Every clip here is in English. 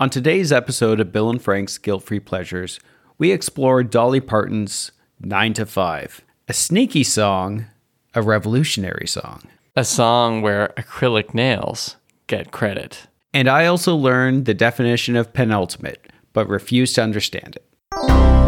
On today's episode of Bill and Frank's Guilt Free Pleasures, we explore Dolly Parton's 9 to 5, a sneaky song, a revolutionary song. A song where acrylic nails get credit. And I also learned the definition of penultimate, but refused to understand it.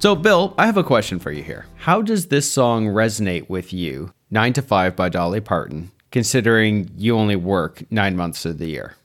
So, Bill, I have a question for you here. How does this song resonate with you, 9 to 5 by Dolly Parton, considering you only work nine months of the year?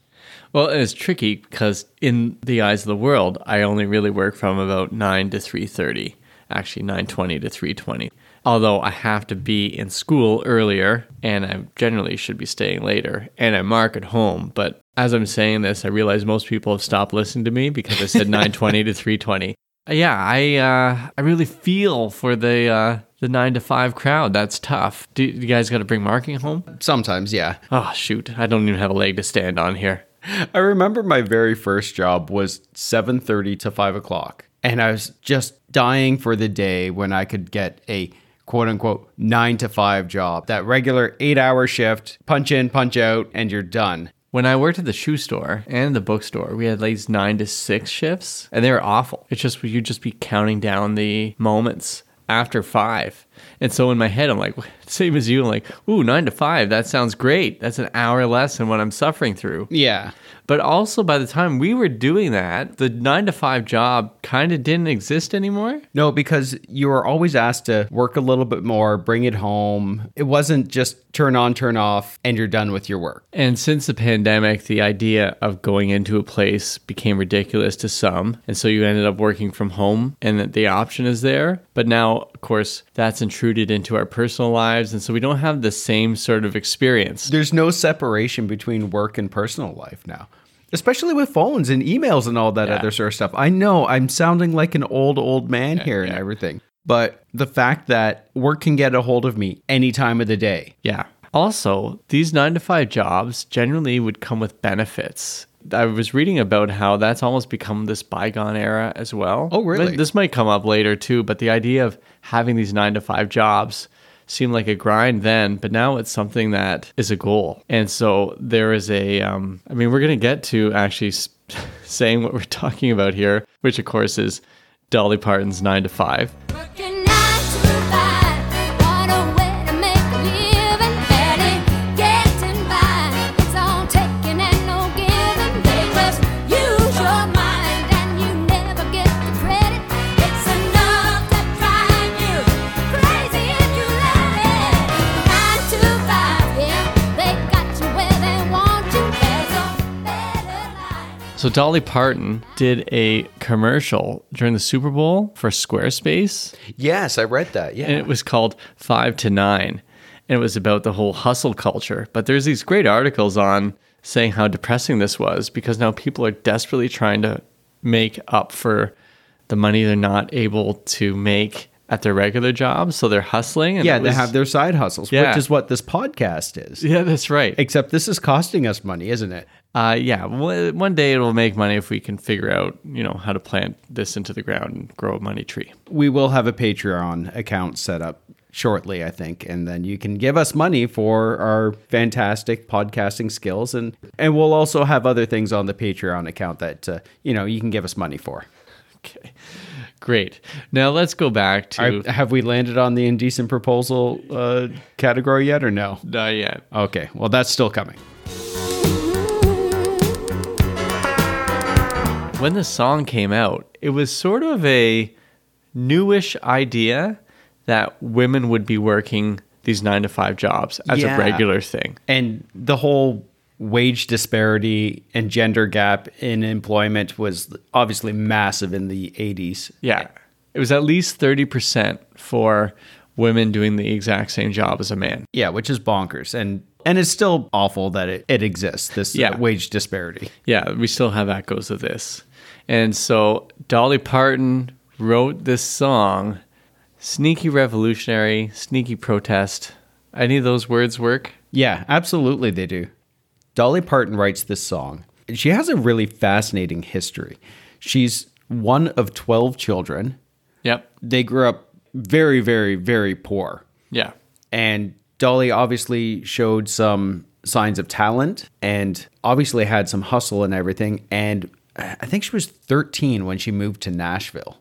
Well, it's tricky because in the eyes of the world, I only really work from about 9 to 3:30, actually 9:20 to 3:20. Although I have to be in school earlier and I generally should be staying later and I mark at home, but as I'm saying this, I realize most people have stopped listening to me because I said 9:20 to 3:20. Yeah, I uh, I really feel for the uh, the nine to five crowd. That's tough. Do you guys got to bring marking home? Sometimes, yeah. Oh shoot, I don't even have a leg to stand on here. I remember my very first job was 7:30 to 5 o'clock, and I was just dying for the day when I could get a quote unquote nine to five job, that regular eight hour shift, punch in, punch out, and you're done. When I worked at the shoe store and the bookstore, we had these nine to six shifts, and they were awful. It's just you'd just be counting down the moments after five. And so in my head, I'm like, same as you. I'm like, ooh, nine to five. That sounds great. That's an hour less than what I'm suffering through. Yeah. But also, by the time we were doing that, the nine to five job kind of didn't exist anymore. No, because you were always asked to work a little bit more, bring it home. It wasn't just turn on, turn off, and you're done with your work. And since the pandemic, the idea of going into a place became ridiculous to some. And so you ended up working from home, and the option is there. But now, of course, that's intruded into our personal lives. And so we don't have the same sort of experience. There's no separation between work and personal life now especially with phones and emails and all that yeah. other sort of stuff. I know I'm sounding like an old, old man yeah, here and everything, but the fact that work can get a hold of me any time of the day. Yeah. Also, these nine to five jobs generally would come with benefits. I was reading about how that's almost become this bygone era as well. Oh, really? This might come up later too, but the idea of having these nine to five jobs seemed like a grind then, but now it's something that is a goal. And so there is a, um, I mean, we're going to get to actually saying what we're talking about here, which of course is Dolly Parton's nine to five. So Dolly Parton did a commercial during the Super Bowl for Squarespace. Yes, I read that. Yeah. And it was called 5 to 9. And it was about the whole hustle culture. But there's these great articles on saying how depressing this was because now people are desperately trying to make up for the money they're not able to make at their regular jobs, so they're hustling. yeah, was, they have their side hustles, yeah. which is what this podcast is. Yeah, that's right. Except this is costing us money, isn't it? Uh, yeah, one day it'll make money if we can figure out, you know, how to plant this into the ground and grow a money tree. We will have a Patreon account set up shortly, I think, and then you can give us money for our fantastic podcasting skills, and and we'll also have other things on the Patreon account that uh, you know you can give us money for. Okay. Great. Now let's go back to. have we landed on the indecent proposal uh, category yet, or no? Not yet. Okay. Well, that's still coming. When the song came out, it was sort of a newish idea that women would be working these nine to five jobs as yeah. a regular thing. And the whole wage disparity and gender gap in employment was obviously massive in the 80s. Yeah. It was at least 30% for women doing the exact same job as a man. Yeah, which is bonkers. And and it's still awful that it, it exists, this yeah. uh, wage disparity. Yeah, we still have echoes of this. And so Dolly Parton wrote this song, sneaky revolutionary, sneaky protest Any of those words work? Yeah, absolutely they do. Dolly Parton writes this song. She has a really fascinating history. She's one of 12 children. Yep. They grew up very, very, very poor. Yeah. And Dolly obviously showed some signs of talent and obviously had some hustle and everything. And I think she was 13 when she moved to Nashville.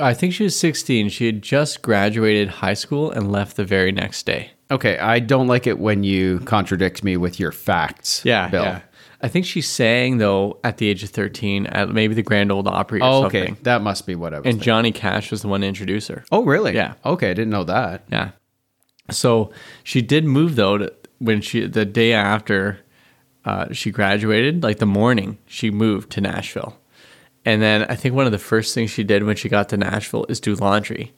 I think she was 16. She had just graduated high school and left the very next day. Okay, I don't like it when you contradict me with your facts. Yeah. Bill. Yeah. I think she sang though at the age of 13 at maybe the Grand Ole Opry or Oh, something. okay, that must be what I was. And thinking. Johnny Cash was the one to introduce her. oh, really? Yeah. Okay, I didn't know that. Yeah. So she did move though to, when she the day after uh, she graduated, like the morning she moved to Nashville, and then I think one of the first things she did when she got to Nashville is do laundry,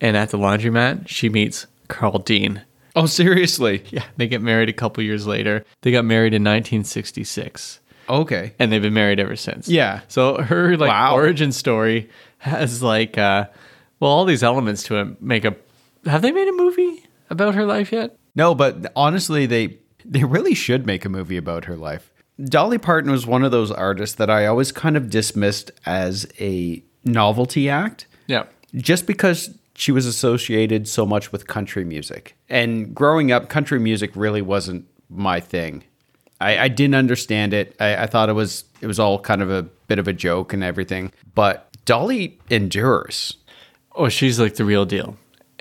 and at the laundromat she meets Carl Dean. Oh, seriously? Yeah, they get married a couple years later. They got married in 1966, Okay. and they've been married ever since. Yeah. So her like Wow. origin story has like uh, well all these elements to it. Make a have they made a movie about her life yet? No, but honestly, they they really should make a movie about her life. Dolly Parton was one of those artists that I always kind of dismissed as a novelty act. Yeah. just because she was associated so much with country music. And growing up, country music really wasn't my thing. I, I didn't understand it. I, I thought it was it was all kind of a bit of a joke and everything. But Dolly endures. Oh, she's like the real deal.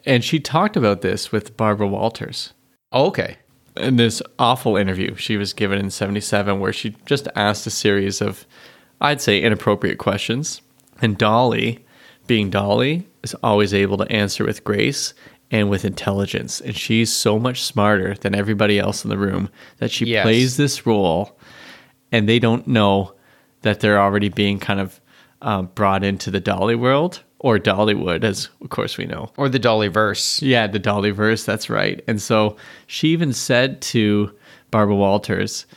And she talked about this with Barbara Walters Oh, okay. in this awful interview she was given in 77, where she just asked a series of, I'd say, inappropriate questions. And Dolly, being Dolly, is always able to answer with grace and with intelligence. And she's so much smarter than everybody else in the room that she Yes. plays this role and they don't know that they're already being kind of um, brought into the Dolly world or Dollywood, as of course we know. Or the Dolly verse. Yeah, the Dolly verse, that's right. And so she even said to Barbara Walters,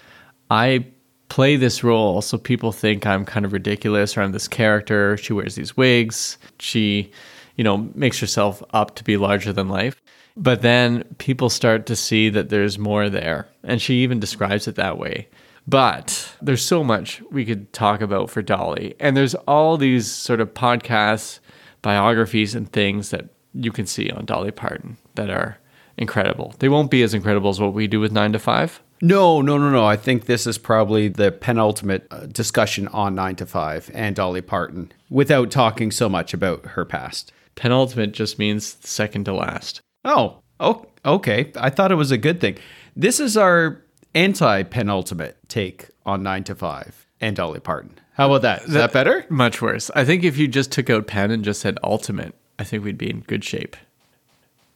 I play this role so people think I'm kind of ridiculous or I'm this character. She wears these wigs. She, you know, makes herself up to be larger than life. But then people start to see that there's more there. And she even describes it that way. But there's so much we could talk about for Dolly. And there's all these sort of podcasts, biographies, and things that you can see on Dolly Parton that are incredible. They won't be as incredible as what we do with 9 to 5. No, no, no, no. I think this is probably the penultimate uh, discussion on 9 to 5 and Dolly Parton without talking so much about her past. Penultimate just means second to last. Oh, oh, okay. I thought it was a good thing. This is our anti penultimate take on 9 to 5 and Dolly Parton. How about that? Is that better? Much worse. I think if you just took out pen and just said ultimate, I think we'd be in good shape.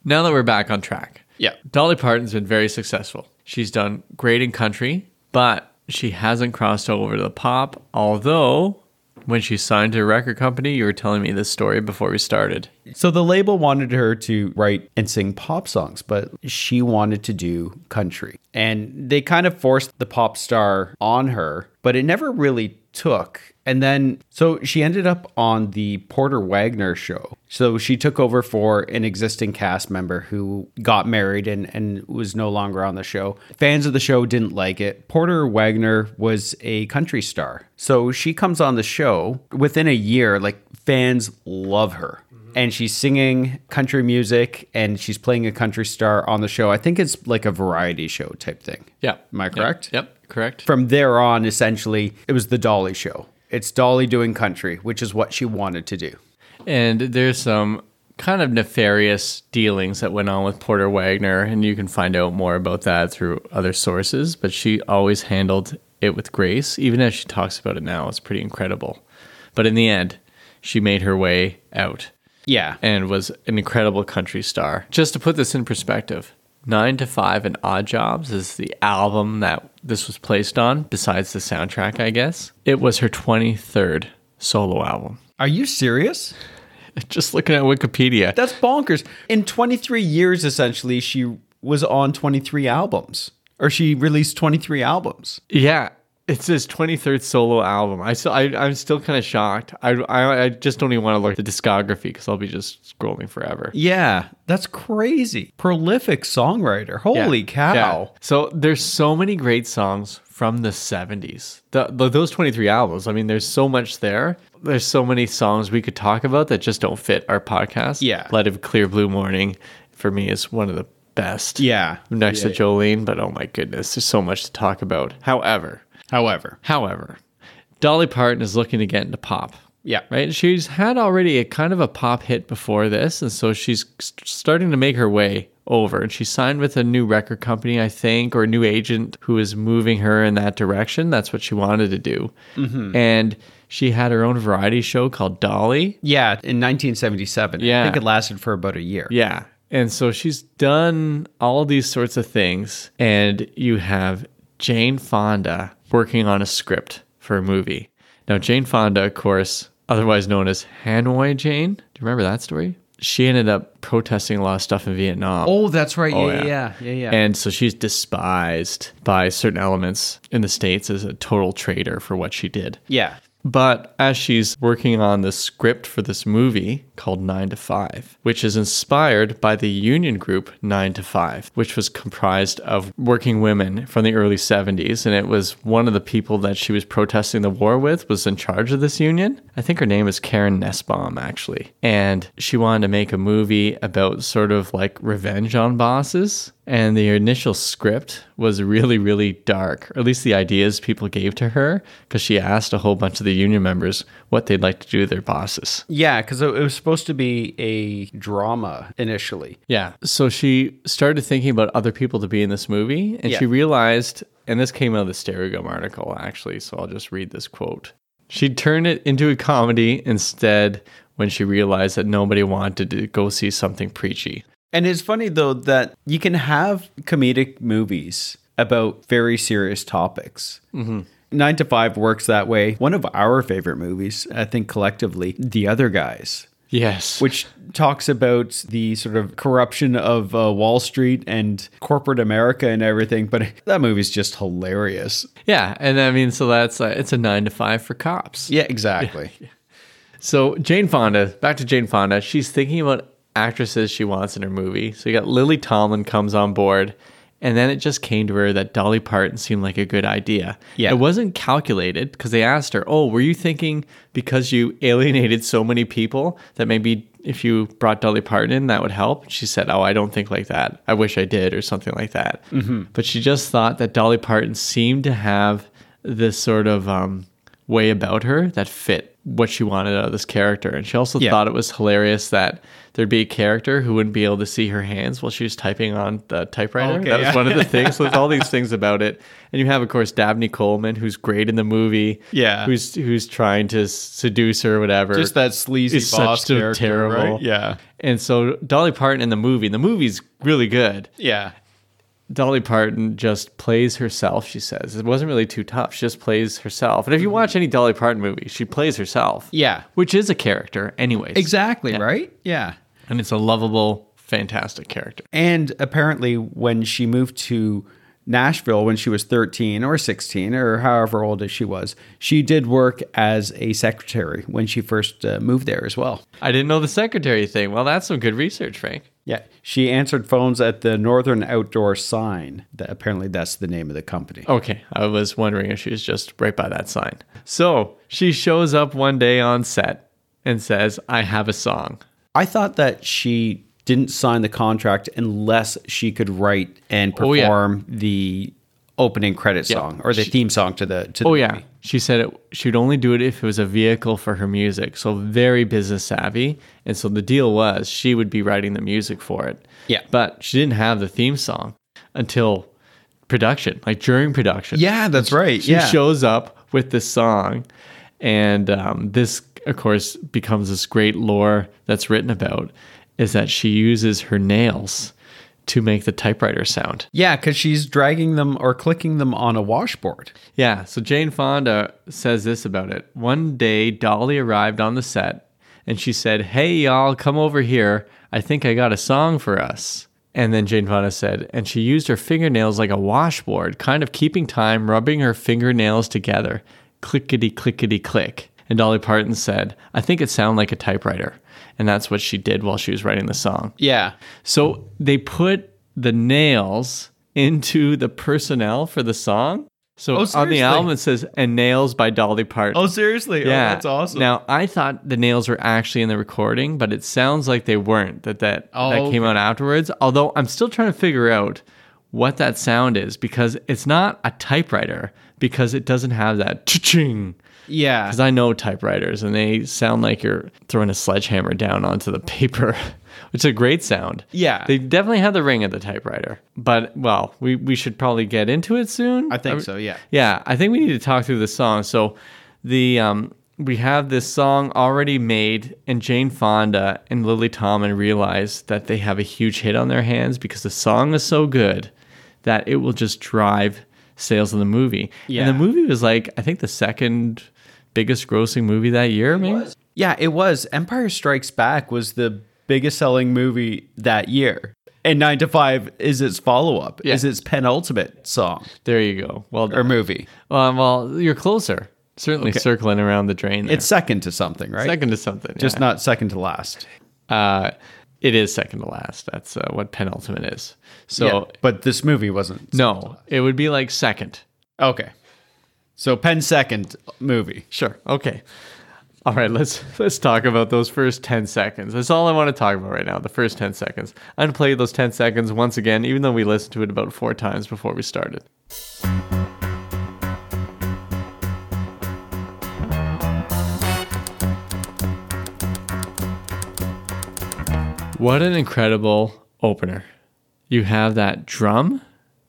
Now that we're back on track, Yeah. Dolly Parton's been very successful. She's done great in country, but she hasn't crossed over to the pop. Although, when she signed to a record company, you were telling me this story before we started. So the label wanted her to write and sing pop songs, but she wanted to do country. And they kind of forced the pop star on her, but it never really took. And then, so she ended up on the Porter Wagoner show. So she took over for an existing cast member who got married and, and was no longer on the show. Fans of the show didn't like it. Porter Wagoner was a country star. So she comes on the show within a year, like fans love her and she's singing country music and she's playing a country star on the show. I think it's like a variety show type thing. Yeah. Am I correct? Yep, yep correct. From there on, essentially, it was the Dolly show. It's Dolly doing country, which is what she wanted to do. And there's some kind of nefarious dealings that went on with Porter Wagoner, and you can find out more about that through other sources. But she always handled it with grace, even as she talks about it now. It's pretty incredible. But in the end, she made her way out Yeah. and was an incredible country star. Just to put this in perspective, Nine to Five and Odd Jobs is the album that this was placed on, besides the soundtrack, I guess. It was her 23rd solo album. Are you serious? Just looking at Wikipedia. That's bonkers. In 23 years, essentially, she was on 23 albums, or she released 23 albums. Yeah. It's his 23rd solo album. I still, I, I'm still kind of shocked. I, I, I just don't even want to look at the discography because I'll be just scrolling forever. Yeah, that's crazy. Prolific songwriter. Holy Yeah. cow. Yeah. So there's so many great songs from the 70s. The, the, those 23 albums. I mean, there's so much there. There's so many songs we could talk about that just don't fit our podcast. Yeah. Light of Clear Blue Morning for me is one of the best. Yeah. Next Yeah. to Jolene, but oh my goodness, there's so much to talk about. However, However, however, Dolly Parton is looking to get into pop yeah. right? She's had already a kind of a pop hit before this, and so she's st- starting to make her way over. And she signed with a new record company, I think, or a new agent who is moving her in that direction. That's what she wanted to do. Mm-hmm. And she had her own variety show called Dolly. Yeah, in 1977. Yeah. I think it lasted for about a year. Yeah. And so she's done all these sorts of things. And you have Jane Fonda working on a script for a movie. Now, Jane Fonda, of course, otherwise known as Hanoi Jane. Do you remember that story? She ended up protesting a lot of stuff in Vietnam. Oh, that's right. Oh, yeah, yeah. yeah, yeah, yeah. And so she's despised by certain elements in the States as a total traitor for what she did. yeah. But as she's working on the script for this movie called 9 to 5, which is inspired by the union group 9 to 5, which was comprised of working women from the early 70s and it was one of the people that she was protesting the war with was in charge of this union. I think her name is Karen Nussbaum actually. And she wanted to make a movie about sort of like revenge on bosses and the initial script was really, really dark, or at least the ideas people gave to her, because she asked a whole bunch of the union members what they'd like to do to their bosses. Yeah, because it was supposed to be a drama initially. Yeah. So she started thinking about other people to be in this movie, and Yeah. she realized, and this came out of the Stereogum article, actually, so I'll just read this quote. She'd turn it into a comedy instead when she realized that nobody wanted to go see something preachy. And it's funny though that you can have comedic movies about very serious topics. Mm-hmm. Nine to Five works that way. One of our favorite movies, I think collectively, The Other Guys, Yes. which talks about the sort of corruption of uh, Wall Street and corporate America and everything. But that movie's just hilarious. Yeah, and I mean, so that's uh, it's a nine to five for cops. Yeah, exactly. So Jane Fonda, back to Jane Fonda, she's thinking about actresses she wants in her movie. So you got Lily Tomlin comes on board, and then it just came to her that Dolly Parton seemed like a good idea. Yeah. it wasn't calculated because they asked her, "Oh, were you thinking because you alienated so many people that maybe?" If you brought Dolly Parton in, that would help. She said, "Oh, I don't think like that. I wish I did, or something like that." Mm-hmm. But she just thought that Dolly Parton seemed to have this sort of um, way about her that fit what she wanted out of this character. And she also Yeah. thought it was hilarious that there'd be a character who wouldn't be able to see her hands while she was typing on the typewriter. Okay, that was yeah. one of the things. So there's all these things about it. And you have, of course, Dabney Coleman, who's great in the movie. Yeah. Who's who's trying to seduce her or whatever. Just that sleazy It's boss such character, terrible. right? Yeah. And so Dolly Parton in the movie, the movie's really good. Yeah. Dolly Parton just plays herself, she says. It wasn't really too tough. She just plays herself. And if you watch any Dolly Parton movie, she plays herself. Yeah. Which is a character, anyways. Exactly, right? Yeah. And it's a lovable, fantastic character. And apparently, when she moved to Nashville when she was 13 or 16 or however old as she was, she did work as a secretary when she first uh, moved there as well. I didn't know the secretary thing. Well, that's some good research, Frank. Yeah, she answered phones at the Northern Outdoor Sign. That apparently that's the name of the company. Okay, I was wondering if she was just right by that sign. So she shows up one day on set and says, I have a song. I thought that she didn't sign the contract unless she could write and Oh, yeah. perform the opening credit song or the She- theme song to the to the Oh yeah, movie. she said it, she would only do it if it was a vehicle for her music. So very business savvy, and so the deal was she would be writing the music for it. Yeah. but she didn't have the theme song until production, like during production. Yeah, that's right. she yeah. shows up with this song, and um, this, of course, becomes this great lore that's written about. Is that she uses her nails to make the typewriter sound. Yeah, because she's dragging them or clicking them on a washboard. Yeah, so Jane Fonda says this about it. One day, Dolly arrived on the set and she said, Hey, y'all, come over here. I think I got a song for us. And then Jane Fonda said, and she used her fingernails like a washboard, kind of keeping time, rubbing her fingernails together. Clickety, clickety, click. And Dolly Parton said, I think it sounded like a typewriter. And that's what she did while she was writing the song. Yeah. So they put the nails into the personnel for the song. So Oh, on the album it says "and nails" by Dolly Parton. Oh, seriously? Oh, yeah, Oh, that's awesome. Now I thought the nails were actually in the recording, but it sounds like they weren't. That that Oh, that came okay. out afterwards. Although I'm still trying to figure out what that sound is because it's not a typewriter because it doesn't have that ching. Yeah. Because I know typewriters and they sound like you're throwing a sledgehammer down onto the paper, which is a great sound. Yeah. They definitely have the ring of the typewriter. But, well, we, we should probably get into it soon. I think so, yeah. Yeah, I think we need to talk through the song. So the um, we have this song already made, and Jane Fonda and Lily Tomlin realize that they have a huge hit on their hands because the song is so good that it will just drive sales of the movie. Yeah. And the movie was like, I think the second biggest grossing movie that year, maybe. Yeah, it was. Empire Strikes Back was the biggest selling movie that year. And 9 to 5 is its follow up, Yeah. is its penultimate song There you go. Well, or movie. Uh, well, you're closer. Certainly Okay. circling around the drain. There. It's second to something, right? second to something. Just yeah. not second to last. Uh, it is second to last. That's uh, what penultimate is. So yeah, but this movie wasn't. no, it would be like second. Okay. So pen second movie. Sure. Okay. All right. Let's let's talk about those first ten seconds. That's all I want to talk about right now. The first ten seconds. I'm gonna play those ten seconds once again, even though we listened to it about four times before we started. What an incredible opener. You have that drum,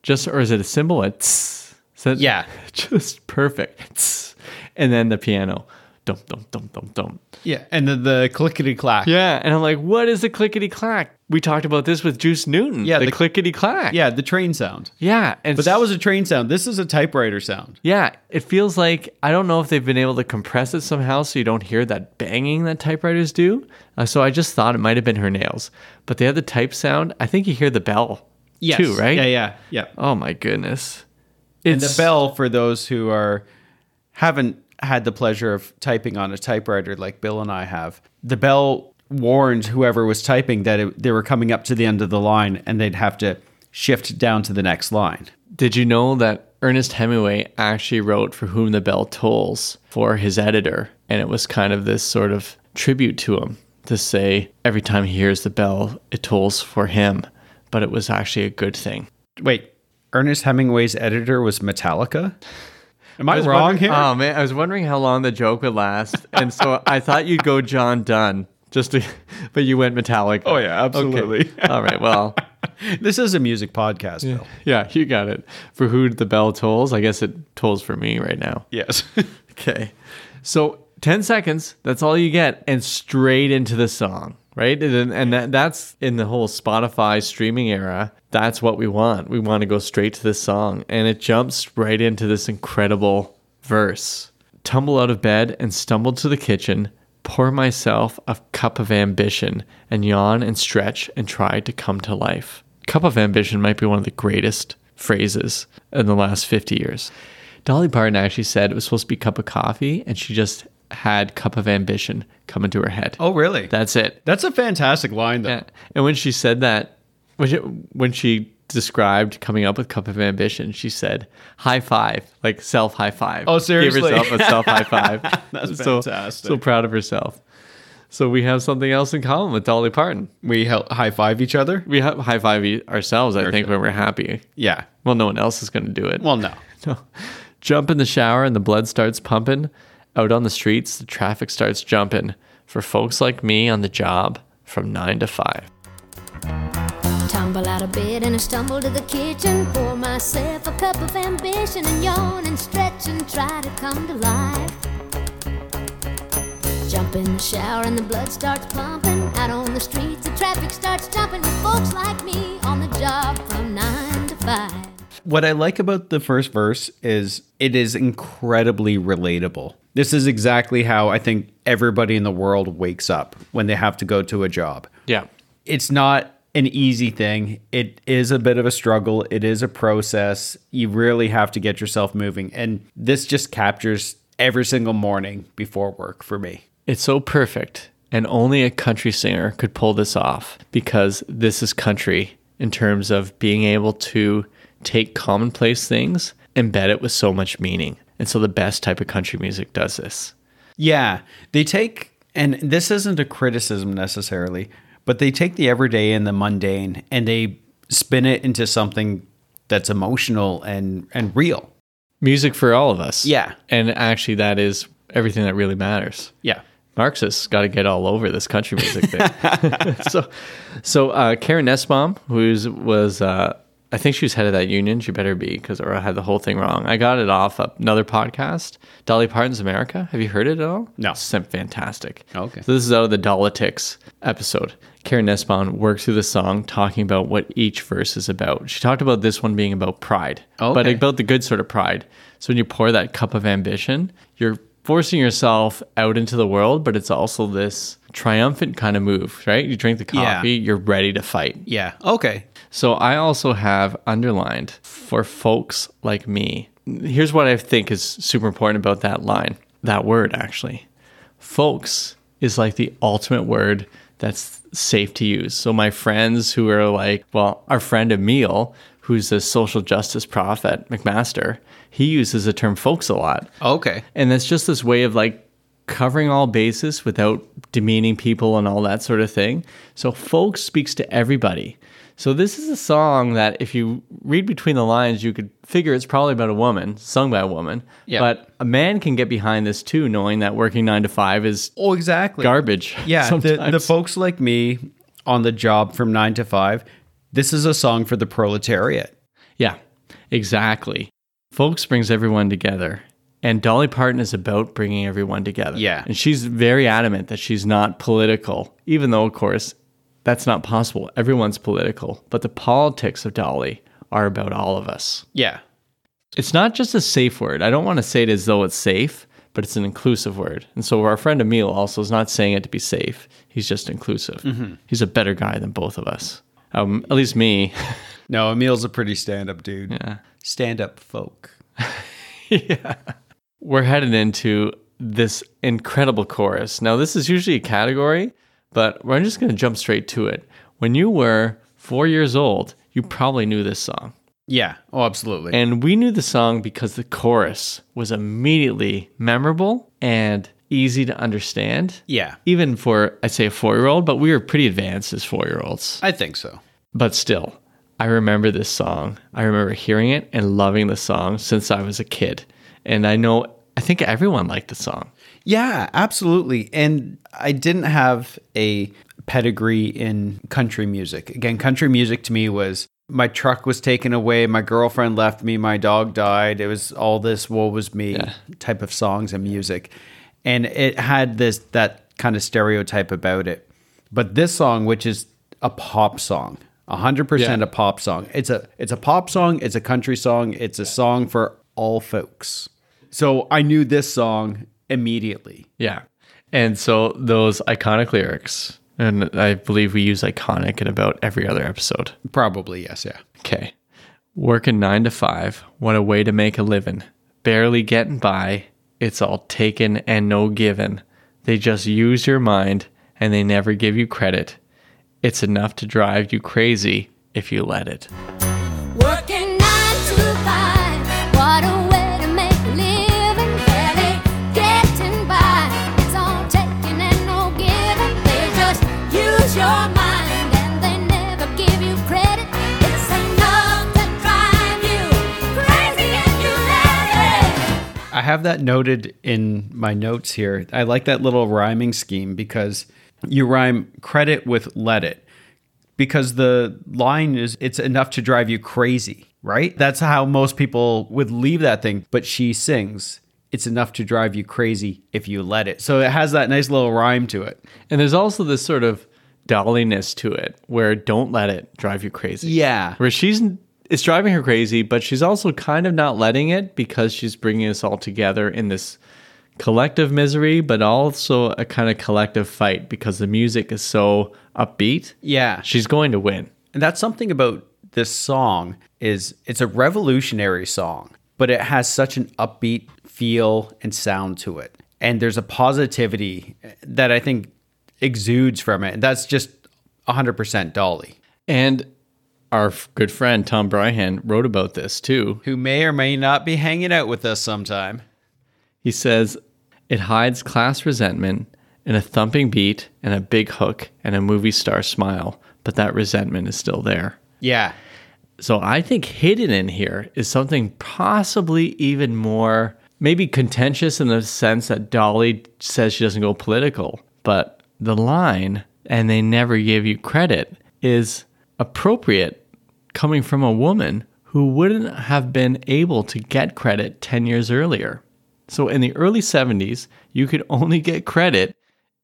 just or is it a cymbal? It's that- Yeah. just perfect. Tss. And then the piano. Dum dum dum dum dum. Yeah. And then the clickety clack. Yeah, and I'm like, what is the clickety clack? We talked about this with Juice Newton. Yeah, the, the- clickety clack. Yeah, the train sound. yeah, and But that was a train sound. This is a typewriter sound. yeah. It feels like I don't know if they've been able to compress it somehow so you don't hear that banging that typewriters do. Uh, so I just thought it might have been her nails, but they have the type sound. I think you hear the bell too, right? Yeah, yeah, yeah. Oh my goodness. And the bell for those who are haven't had the pleasure of typing on a typewriter like Bill and I have. The bell warned whoever was typing that it, they were coming up to the end of the line and they'd have to shift down to the next line. Did you know that Ernest Hemingway actually wrote For Whom the Bell Tolls for his editor? And it was kind of this sort of tribute to him to say every time he hears the bell, it tolls for him. But it was actually a good thing. Wait, Ernest Hemingway's editor was Metallica? Am I, was wrong here? Oh man, I was wondering how long the joke would last, and so I thought you'd go John Donne, just to, but you went metallic. Oh, yeah, absolutely. Okay. All right, well, this is a music podcast, Bill. yeah, you got it. For who the bell tolls? I guess it tolls for me right now. Yes. Okay. So 10 seconds, that's all you get, and straight into the song, right? And, and that, that's in the whole Spotify streaming era. That's what we want. We want to go straight to the song. And it jumps right into this incredible verse. Tumble out of bed and stumble to the kitchen, pour myself a cup of ambition, and yawn and stretch and try to come to life. Cup of ambition might be one of the greatest phrases in the last 50 years. Dolly Parton actually said it was supposed to be cup of coffee, and she just had cup of ambition come into her head. oh, really? That's it. That's a fantastic line, though. Yeah. And when she said that, when she, when she described coming up with cup of ambition, she said high five, like self high five. Oh, seriously? Gave herself a self high five. That's so, fantastic. So proud of herself. So we have something else in common with Dolly Parton. We high five each other? We have high five e- ourselves, I think, when we're happy. Yeah. Well, no one else is going to do it. Well, no. No. Jump in the shower and the blood starts pumping. Out on the streets, the traffic starts jumping. For folks like me on the job from 9 to 5. Tumble out of bed and I stumble to the kitchen. Pour myself a cup of ambition and yawn and stretch and try to come to life. Jump in the shower and the blood starts pumping. Out on the streets, the traffic starts jumping with folks like me on the job from nine to five. What I like about the first verse is it is incredibly relatable. This is exactly how I think everybody in the world wakes up when they have to go to a job. Yeah. It's not an easy thing. It is a bit of a struggle. It is a process. You really have to get yourself moving. And this just captures every single morning before work for me. It's so perfect, and only a country singer could pull this off because this is country in terms of being able to take commonplace things, embed it with so much meaning. And so the best type of country music does this. Yeah, they take, and this isn't a criticism necessarily, but they take the everyday and the mundane and they spin it into something that's emotional and and real. Music for all of us. Yeah. And actually, that is everything that really matters. Yeah. Marxists got to get all over this country music thing. so, so uh, Karen Nussbaum, who was uh, I think she was head of that union. She better be because or I had the whole thing wrong. I got it off another podcast, Dolly Parton's America. Have you heard it at all? No. It's fantastic. Okay. So this is out of the Dollitics episode. Karen Nussbaum worked through the song talking about what each verse is about. She talked about this one being about pride, but Okay. about the good sort of pride. So when you pour that cup of ambition, you're forcing yourself out into the world, but it's also this triumphant kind of move, right? You drink the Yeah. coffee, you're ready to fight. Yeah. Okay. So I also have underlined for folks like me. Here's what I think is super important about that line, that word actually. Folks is like the ultimate word that's safe to use. So my friends who are like, well, our friend Emil, who's a social justice prof at McMaster, he uses the term folks a lot. Okay. And that's just this way of like covering all bases without demeaning people and all that sort of thing. So folks speaks to everybody. So this is a song that if you read between the lines, you could figure it's probably about a woman, sung by a woman. Yeah. But a man can get behind this too, knowing that working nine to five is Oh, exactly. garbage. Yeah. The, the folks like me on the job from nine to five, this is a song for the proletariat. Yeah, exactly. Folks brings everyone together. And Dolly Parton is about bringing everyone together. Yeah. And she's very adamant that she's not political, even though, of course, that's not possible. Everyone's political. But the politics of Dolly are about all of us. Yeah. It's not just a safe word. I don't want to say it as though it's safe, but it's an inclusive word. And so our friend Emil also is not saying it to be safe. He's just inclusive. He's a better guy than both of us. Um, at least me. No, Emil's a pretty stand up dude. Yeah. Stand up folk. Yeah. We're headed into this incredible chorus. Now, this is usually a category, but we're just going to jump straight to it. When you were four years old, you probably knew this song. Yeah. Oh, absolutely. And we knew the song because the chorus was immediately memorable and easy to understand. yeah. Even for, I'd say, a four year old, but we were pretty advanced as four year olds. I think so. But still, I remember this song. I remember hearing it and loving the song since I was a kid. And I know, I think everyone liked the song. Yeah, absolutely. And I didn't have a pedigree in country music. Again, country music to me was my truck was taken away, my girlfriend left me, my dog died. It was all this woe was me Yeah. type of songs and music. And it had this that kind of stereotype about it. But this song, which is a pop song, 100% Yeah. a pop song. It's a it's a pop song, it's a country song, it's a song for all folks. So I knew this song immediately. Yeah. And so those iconic lyrics, and I believe we use iconic in about every other episode. Probably, yes, yeah. Okay. Working nine to five. What a way to make a living. Barely getting by. It's all taken and no given. They just use your mind and they never give you credit. It's enough to drive you crazy if you let it. I have that noted in my notes here. I like that little rhyming scheme because you rhyme credit with let it. Because the line is it's enough to drive you crazy, right? That's how most people would leave that thing. But she sings, it's enough to drive you crazy if you let it. So it has that nice little rhyme to it. And there's also this sort of dolliness to it where don't let it drive you crazy. Yeah. Where she's it's driving her crazy, but she's also kind of not letting it because she's bringing us all together in this collective misery, but also a kind of collective fight because the music is so upbeat, Yeah. she's going to win. And that's something about this song is it's a revolutionary song, but it has such an upbeat feel and sound to it. And there's a positivity that I think exudes from it. And that's just 100% Dolly, And our good friend Tom Breihan wrote about this too. who may or may not be hanging out with us sometime. He says it hides class resentment in a thumping beat and a big hook and a movie star smile, but that resentment is still there. Yeah. So I think hidden in here is something possibly even more maybe contentious in the sense that Dolly says she doesn't go political, but the line and they never give you credit is appropriate coming from a woman who wouldn't have been able to get credit 10 years earlier. So in the early 70s, you could only get credit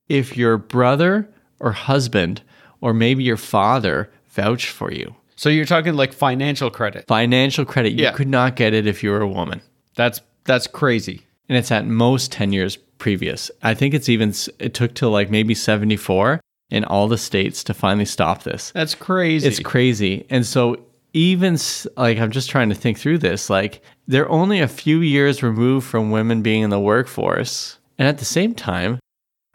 if your brother or husband or maybe your father vouched for you So you're talking like financial credit. financial credit you Yeah. could not get it if you were a woman That's that's crazy. and it's at most 10 years previous i think it's even it took till like maybe 74 in all the states to finally stop this That's crazy. it's crazy and so even like i'm just trying to think through this like they're only a few years removed from women being in the workforce and at the same time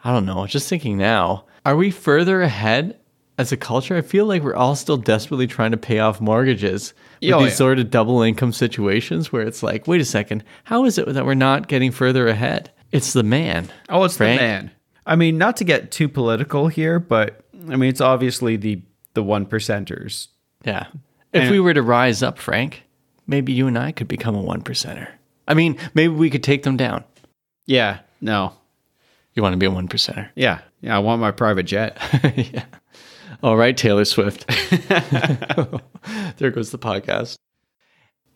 i don't know just thinking now are we further ahead as a culture i feel like we're all still desperately trying to pay off mortgages with Oh, these yeah. sort of double income situations where it's like wait a second how is it that we're not getting further ahead it's the man Oh, it's Frank? the man. I mean, not to get too political here, but I mean, it's obviously the the one percenters. Yeah. If And- we were to rise up, Frank, maybe you and I could become a one percenter. I mean, maybe we could take them down. Yeah. No. You want to be a one percenter? Yeah. Yeah. I want my private jet. yeah. All right, Taylor Swift. there goes the podcast.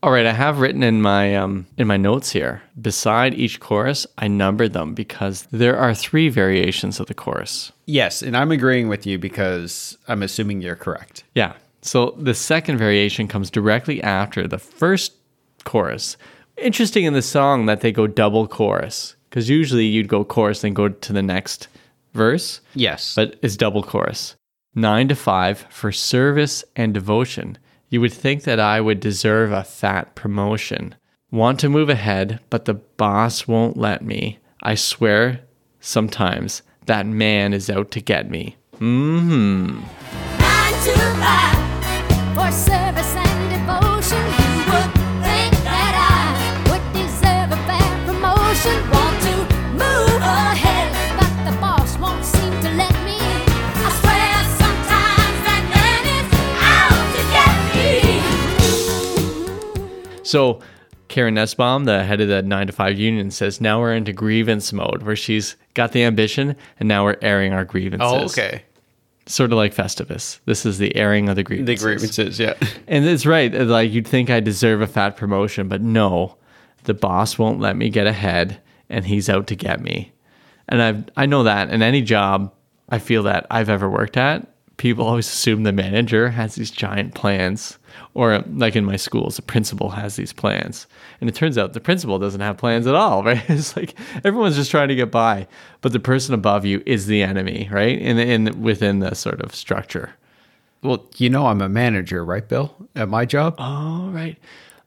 All right, I have written in my um, in my notes here. Beside each chorus, I numbered them because there are three variations of the chorus. yes, and I'm agreeing with you because I'm assuming you're correct. Yeah. So the second variation comes directly after the first chorus. Interesting in the song that they go double chorus because usually you'd go chorus then go to the next verse, Yes. but it's double chorus. Nine to five for service and devotion. You would think that I would deserve a fat promotion. Want to move ahead, but the boss won't let me. I swear sometimes that man is out to get me. Mm-hmm. Nine to five for service So Karen Nussbaum, the head of the nine to five union, says now we're into grievance mode where she's got the ambition and now we're airing our grievances. oh, okay. Sort of like Festivus. This is the airing of the grievances. The grievances. Yeah. And it's right. Uh, like you'd think I deserve a fat promotion, but no, the boss won't let me get ahead and he's out to get me. And I I know that in any job I feel that I've ever worked at, people always assume the manager has these giant plans. Or like in my schools, the principal has these plans. And it turns out the principal doesn't have plans at all, right? It's like everyone's just trying to get by, but the person above you is the enemy, right? In in within the sort of structure. Well, you know, I'm a manager, right, Bill? At my job, Oh, right.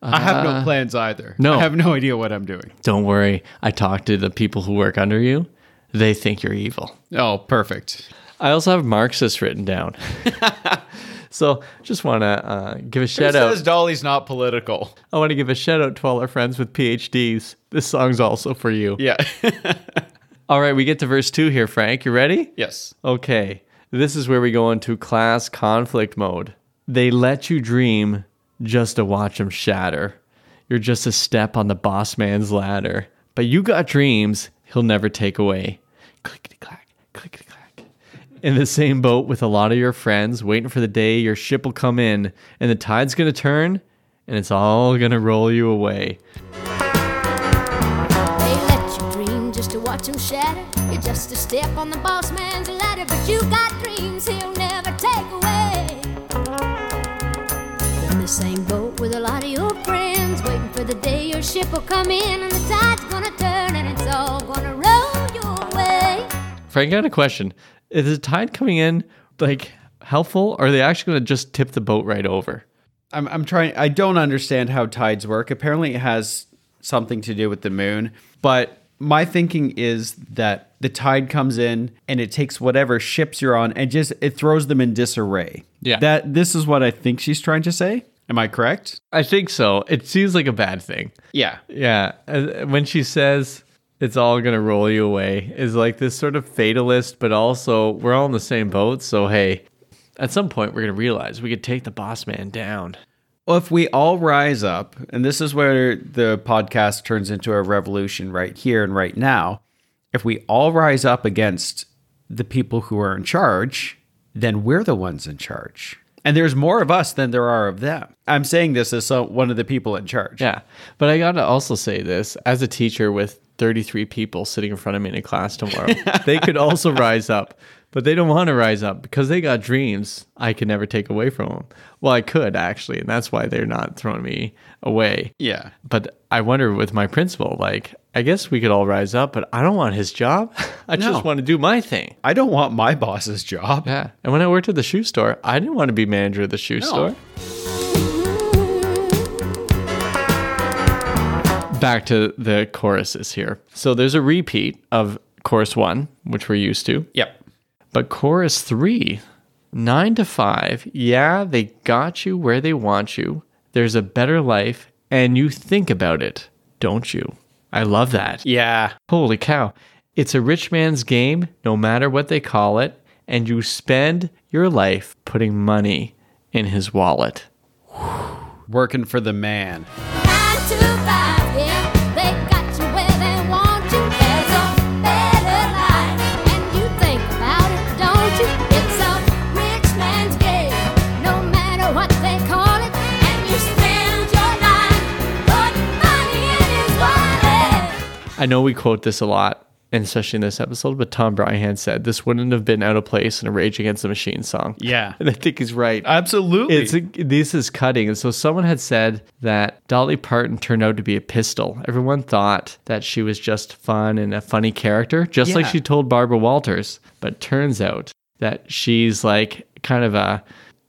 I have no uh, plans either. no. I have no idea what I'm doing. Don't worry. I talk to the people who work under you. They think you're evil. Oh, perfect. I also have Marxist written down. so just want to uh, give a Who shout out. says Dolly's not political? I want to give a shout out to all our friends with PhDs. This song's also for you. Yeah. All right, we get to verse two here, Frank. You ready? yes. Okay. This is where we go into class conflict mode. They let you dream just to watch them shatter. You're just a step on the boss man's ladder. But you got dreams he'll never take away. Clickety clack, clickety clack. In the same boat with a lot of your friends, waiting for the day your ship will come in and the tide's gonna turn and it's all gonna roll you away. They let you dream just to watch them shatter. You're just a step on the boss man's ladder, but you got dreams he'll never take away. In the same boat with a lot of your friends, waiting for the day your ship will come in and the tide's gonna turn and it's all gonna roll your way. Frank, I got a question. Is the tide coming in like helpful or are they actually going to just tip the boat right over? I'm, I'm trying, I don't understand how tides work. Apparently, it has something to do with the moon. But my thinking is that the tide comes in and it takes whatever ships you're on and just it throws them in disarray. Yeah. That this is what I think she's trying to say. Am I correct? I think so. It seems like a bad thing. Yeah. Yeah. uh, When she says it's all to roll you away, is like this sort of fatalist, but also we're all in the same boat. So, hey, at some point we're to realize we could take the boss man down. Well, if we all rise up, and this is where the podcast turns into a revolution right here and right now, if we all rise up against the people who are in charge, then we're the ones in charge. And there's more of us than there are of them. I'm saying this as so, one of the people in charge. Yeah. But I got to also say this as a teacher with 33 people sitting in front of me in a class tomorrow, they could also rise up, but they don't want to rise up because they got dreams I could never take away from them. Well, I could actually, and that's why they're not throwing me away. Yeah. But I wonder with my principal, like, I guess we could all rise up, but I don't want his job. I No. just want to do my thing. I don't want my boss's job. Yeah. And when I worked at the shoe store, I didn't want to be manager of the shoe store. Back to the choruses here. So there's a repeat of chorus one, which we're used to. Yep. But chorus three, nine to five, yeah, they got you where they want you. There's a better life, and you think about it, don't you? I love that. Yeah. Holy cow. It's a rich man's game, no matter what they call it, and you spend your life putting money in his wallet. Working for the man. I know we quote this a lot, and especially in this episode, but Tom Breihan said this wouldn't have been out of place in a Rage Against the Machine song. Yeah. And I think he's right. Absolutely. It's this is cutting, and so someone had said that Dolly Parton turned out to be a pistol. Everyone thought that she was just fun and a funny character, just like she told Barbara Walters. But turns out that she's like kind of a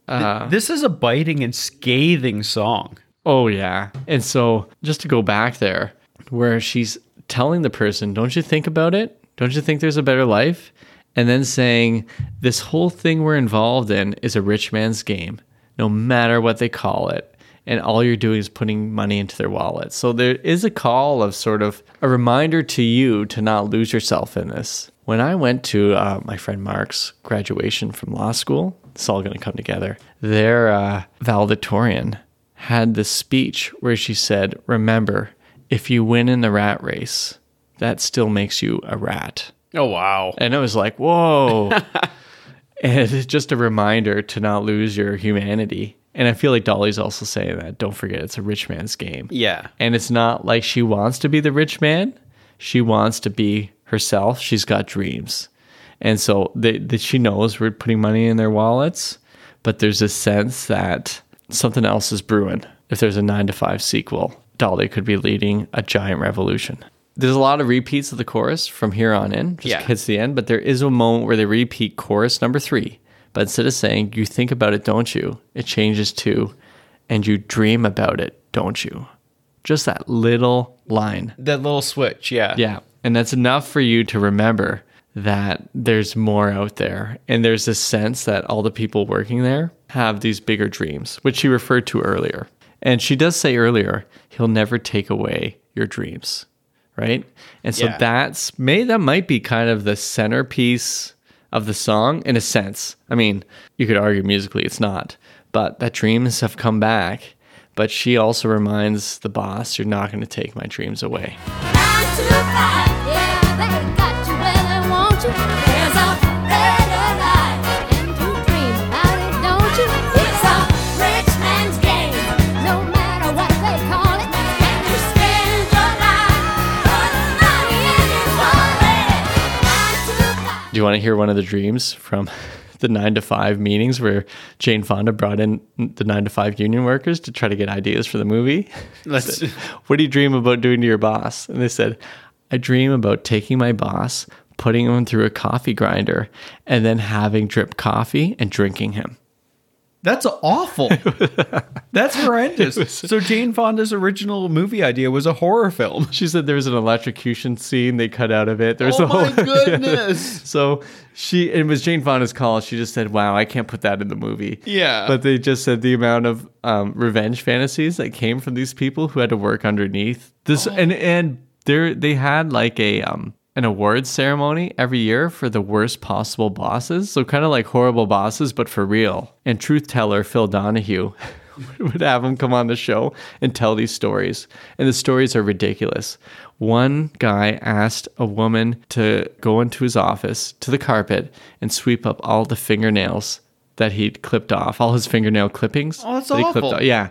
uh, this is a biting and scathing song. oh yeah. And so just to go back there, where she's telling the person, "Don't you think about it? Don't you think there's a better life?" And then saying, "This whole thing we're involved in is a rich man's game, no matter what they call it." And all you're doing is putting money into their wallet. So there is a call of sort of a reminder to you to not lose yourself in this. When I went to uh, my friend Mark's graduation from law school, it's all going to come together. Their uh, valedictorian had this speech where she said, Remember, if you win in the rat race, that still makes you a rat. Oh, wow. And it was like, whoa. and it's just a reminder to not lose your humanity. And I feel like Dolly's also saying that. Don't forget, it's a rich man's game. Yeah. And it's not like she wants to be the rich man. She wants to be herself. She's got dreams. And so they, that she knows we're putting money in their wallets, but there's a sense that something else is brewing. If there's a nine to five sequel, Dolly could be leading a giant revolution. There's a lot of repeats of the chorus from here on in, just Yeah. hits the end, but there is a moment where they repeat chorus number three. But instead of saying, you think about it, don't you? It changes to, and you dream about it, don't you? Just that little line. That little switch. Yeah. Yeah. And that's enough for you to remember that there's more out there. And there's this sense that all the people working there have these bigger dreams, which she referred to earlier. And she does say earlier, he'll never take away your dreams. Right. And so Yeah. that's may that might be kind of the centerpiece of the song in a sense. I mean, you could argue musically it's not, but that dreams have come back. But she also reminds the boss, you're not going to take my dreams away. You want to hear one of the dreams from the nine to five meetings where Jane Fonda brought in the nine to five union workers to try to get ideas for the movie? Let's. what do you dream about doing to your boss? And they said, I dream about taking my boss, putting him through a coffee grinder and then having drip coffee and drinking him. That's awful. That's horrendous. So Jane Fonda's original movie idea was a horror film. She said there was an electrocution scene they cut out of it. There's Oh a whole, my goodness. So she it was Jane Fonda's call. She just said, "Wow, I can't put that in the movie." Yeah. but they just said the amount of um, revenge fantasies that came from these people who had to work underneath this, Oh. and and they they had like a um an awards ceremony every year for the worst possible bosses. So kind of like horrible bosses, but for real. And truth teller Phil Donahue. would have him come on the show and tell these stories. And the stories are ridiculous. One guy asked a woman to go into his office to the carpet and sweep up all the fingernails that he'd clipped off, all his fingernail clippings. Oh, that's that awful. Yeah.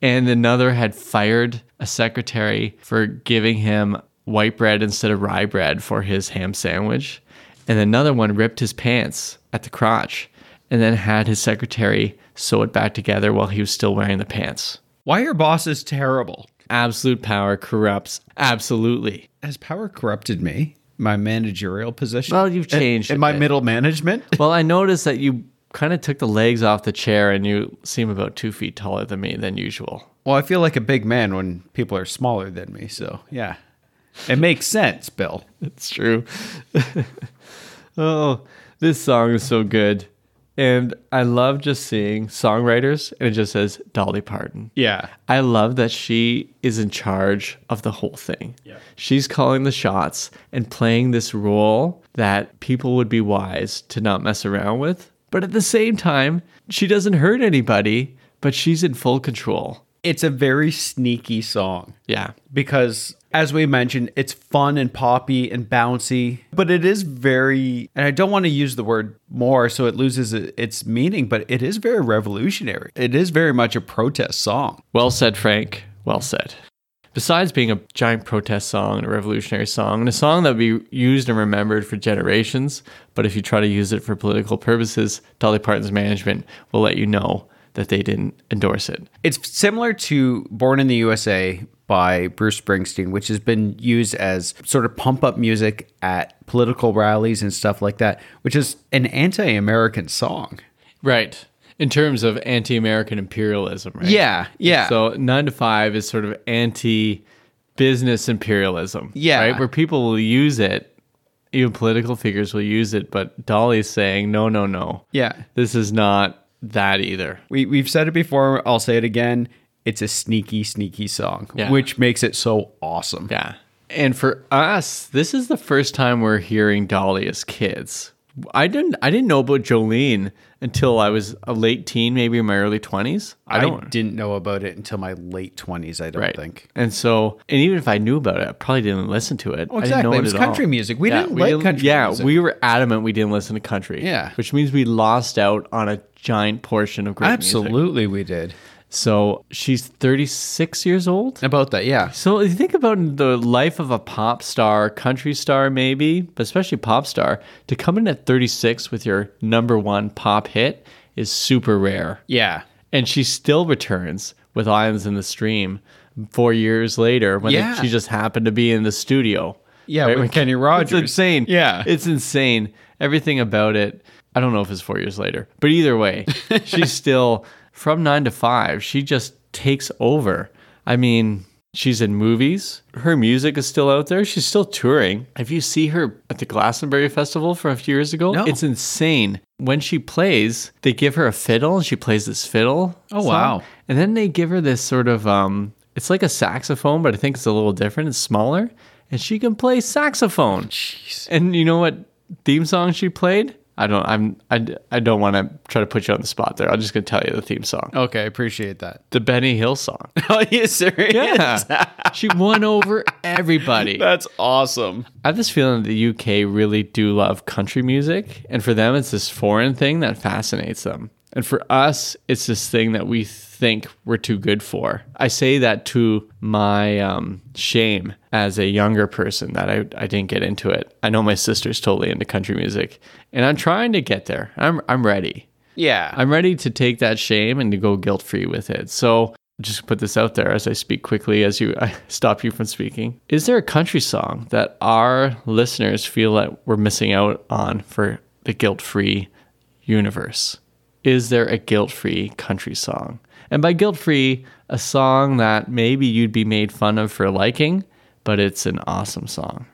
And another had fired a secretary for giving him white bread instead of rye bread for his ham sandwich. And another one ripped his pants at the crotch and then had his secretary sew it back together while he was still wearing the pants. Why are bosses terrible? Absolute power corrupts. Absolutely. Has power corrupted me? My managerial position? Well, you've changed In, a my bit. middle management? Well, I noticed that you kind of took the legs off the chair and you seem about two feet taller than me than usual. Well, I feel like a big man when people are smaller than me. So, yeah. It makes sense, Bill. It's true. oh, this song is so good. And I love just seeing songwriters and it just says Dolly Parton. Yeah. I love that she is in charge of the whole thing. Yeah. She's calling the shots and playing this role that people would be wise to not mess around with. But at the same time, she doesn't hurt anybody, but she's in full control. It's a very sneaky song Yeah. because, as we mentioned, it's fun and poppy and bouncy, but it is very, and I don't want to use the word more so it loses its meaning, but it is very revolutionary. It is very much a protest song. Well said, Frank. Well said. Besides being a giant protest song and a revolutionary song, and a song that would be used and remembered for generations, but if you try to use it for political purposes, Dolly Parton's management will let you know that they didn't endorse it. It's similar to Born in the USA by Bruce Springsteen, which has been used as sort of pump up music at political rallies and stuff like that, which is an anti American song. Right. In terms of anti American imperialism, right? Yeah, yeah. So nine to five is sort of anti business imperialism. Yeah. Right? Where people will use it, even political figures will use it, but Dolly's saying, no, no, no. Yeah. This is not that either. We, we've said it before, I'll say it again. It's a sneaky, sneaky song, Yeah. which makes it so awesome. Yeah. And for us, this is the first time we're hearing Dolly as kids. I didn't I didn't know about Jolene until I was a late teen, maybe in my early twenties. I, I didn't know about it until my late 20s, I don't right. think. And so, and even if I knew about it, I probably didn't listen to it. Oh, didn't know exactly. It was country all. music. We didn't like country Yeah, music. we were adamant we didn't listen to country. Yeah. which means we lost out on a giant portion of great music. Absolutely, we did. So she's thirty six years old. About that, yeah. So you think about the life of a pop star, country star maybe, but especially pop star, to come in at 36 with your number one pop hit is super rare. Yeah. And she still returns with Islands in the Stream four years later when Yeah. she just happened to be in the studio. Yeah, with Kenny Rogers. It's insane. Yeah. It's insane. Everything about it. I don't know if it's four years later, but either way, she's still from nine to five. She just takes over. I mean, she's in movies. Her music is still out there. She's still touring. If you see her at the Glastonbury Festival from a few years ago, No. it's insane. When she plays, they give her a fiddle and she plays this fiddle. Oh, song. wow. And then they give her this sort of um it's like a saxophone, but I think it's a little different. It's smaller. And she can play saxophone. Jeez. And you know what theme song she played? I don't. I'm. I, I don't want to try to put you on the spot there. I'm just gonna tell you the theme song, Okay, I appreciate that. the Benny Hill song. oh, you serious? Yeah, she won over everybody. That's awesome. I have this feeling that the UK really do love country music, and for them, it's this foreign thing that fascinates them. And for us, it's this thing that we think we're too good for. I say that to my um, shame as a younger person that I, I didn't get into it. I know my sister's totally into country music, and I'm trying to get there. I'm, I'm ready. Yeah. I'm ready to take that shame and to go guilt free with it. So just put this out there as I speak quickly as you I stop you from speaking. Is there a country song that our listeners feel that we're missing out on for the guilt-free universe? Is there a guilt-free country song? And by guilt-free, a song that maybe you'd be made fun of for liking, but it's an awesome song.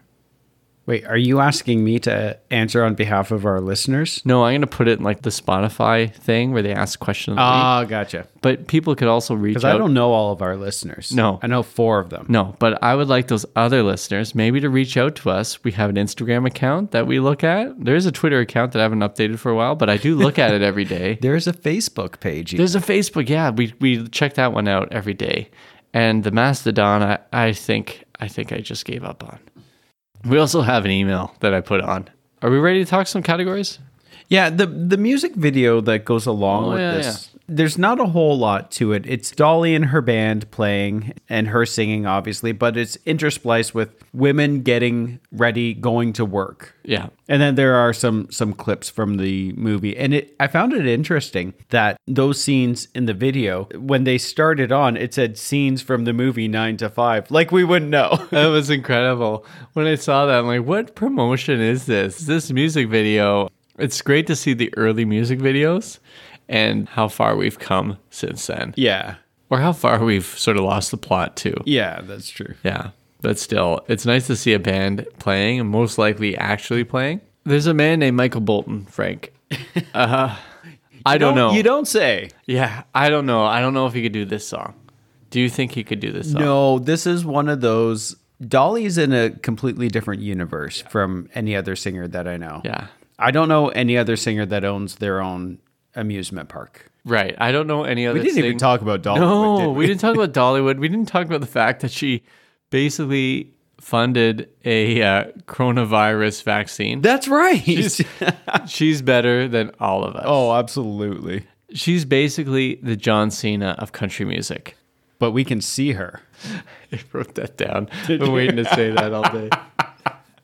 Wait, are you asking me to answer on behalf of our listeners? No, I'm going to put it in like the Spotify thing where they ask questions. Ah, gotcha. but people could also reach Because out. I don't know all of our listeners. No. I know four of them. No, but I would like those other listeners maybe to reach out to us. We have an Instagram account that we look at. There's a Twitter account that I haven't updated for a while, but I do look at it every day. There's a Facebook page. There's a Facebook, yeah. We we check that one out every day. And the Mastodon, I, I think I think I just gave up on. We also have an email that I put on. Are we ready to talk some categories? Yeah, the the music video that goes along Oh, with yeah, this. There's not a whole lot to it. It's Dolly and her band playing and her singing obviously, but it's interspliced with women getting ready going to work. Yeah. And then there are some some clips from the movie. And it I found it interesting that those scenes in the video when they started on it said scenes from the movie 9 to 5 like we wouldn't know. That was incredible. When I saw that, I'm like, what promotion is this? This music video. It's great to see the early music videos and how far we've come since then. yeah. Or how far we've sort of lost the plot too. Yeah, that's true. Yeah. But still, it's nice to see a band playing and most likely actually playing. There's a man named Michael Bolton, Frank. Uh, I don't, know. You don't say. Yeah, I don't know. I don't know if he could do this song. Do you think he could do this song? No, this is one of those. Dolly's in a completely different universe from any other singer that I know. Yeah. I don't know any other singer that owns their own amusement park. Right. I don't know any other We didn't even talk about Dollywood. No, did we? didn't talk about Dollywood. We didn't talk about the fact that she basically funded a uh, coronavirus vaccine. That's right. She's better than all of us. oh, absolutely. She's basically the John Cena of country music. But we can see her. I wrote that down. I've been waiting to say that all day.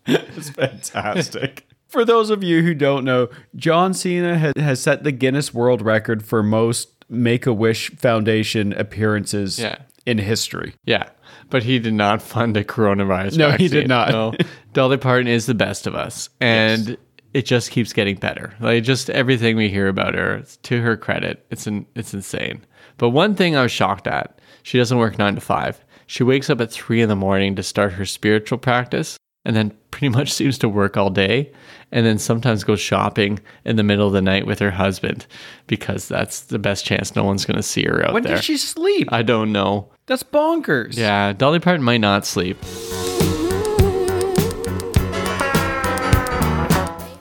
It's fantastic. For those of you who don't know, John Cena has, has set the Guinness World Record for most Make a Wish Foundation appearances Yeah. in history. Yeah, but he did not fund a coronavirus. No, he did not. No, Dolly Parton is the best of us, and it just keeps getting better. Like just everything we hear about her, it's to her credit, it's in, it's insane. But one thing I was shocked at: she doesn't work nine to five. She wakes up at three in the morning to start her spiritual practice, and then pretty much seems to work all day, and then sometimes goes shopping in the middle of the night with her husband because that's the best chance no one's going to see her out there. When there. did she sleep? I don't know. That's bonkers. Yeah, Dolly Parton might not sleep.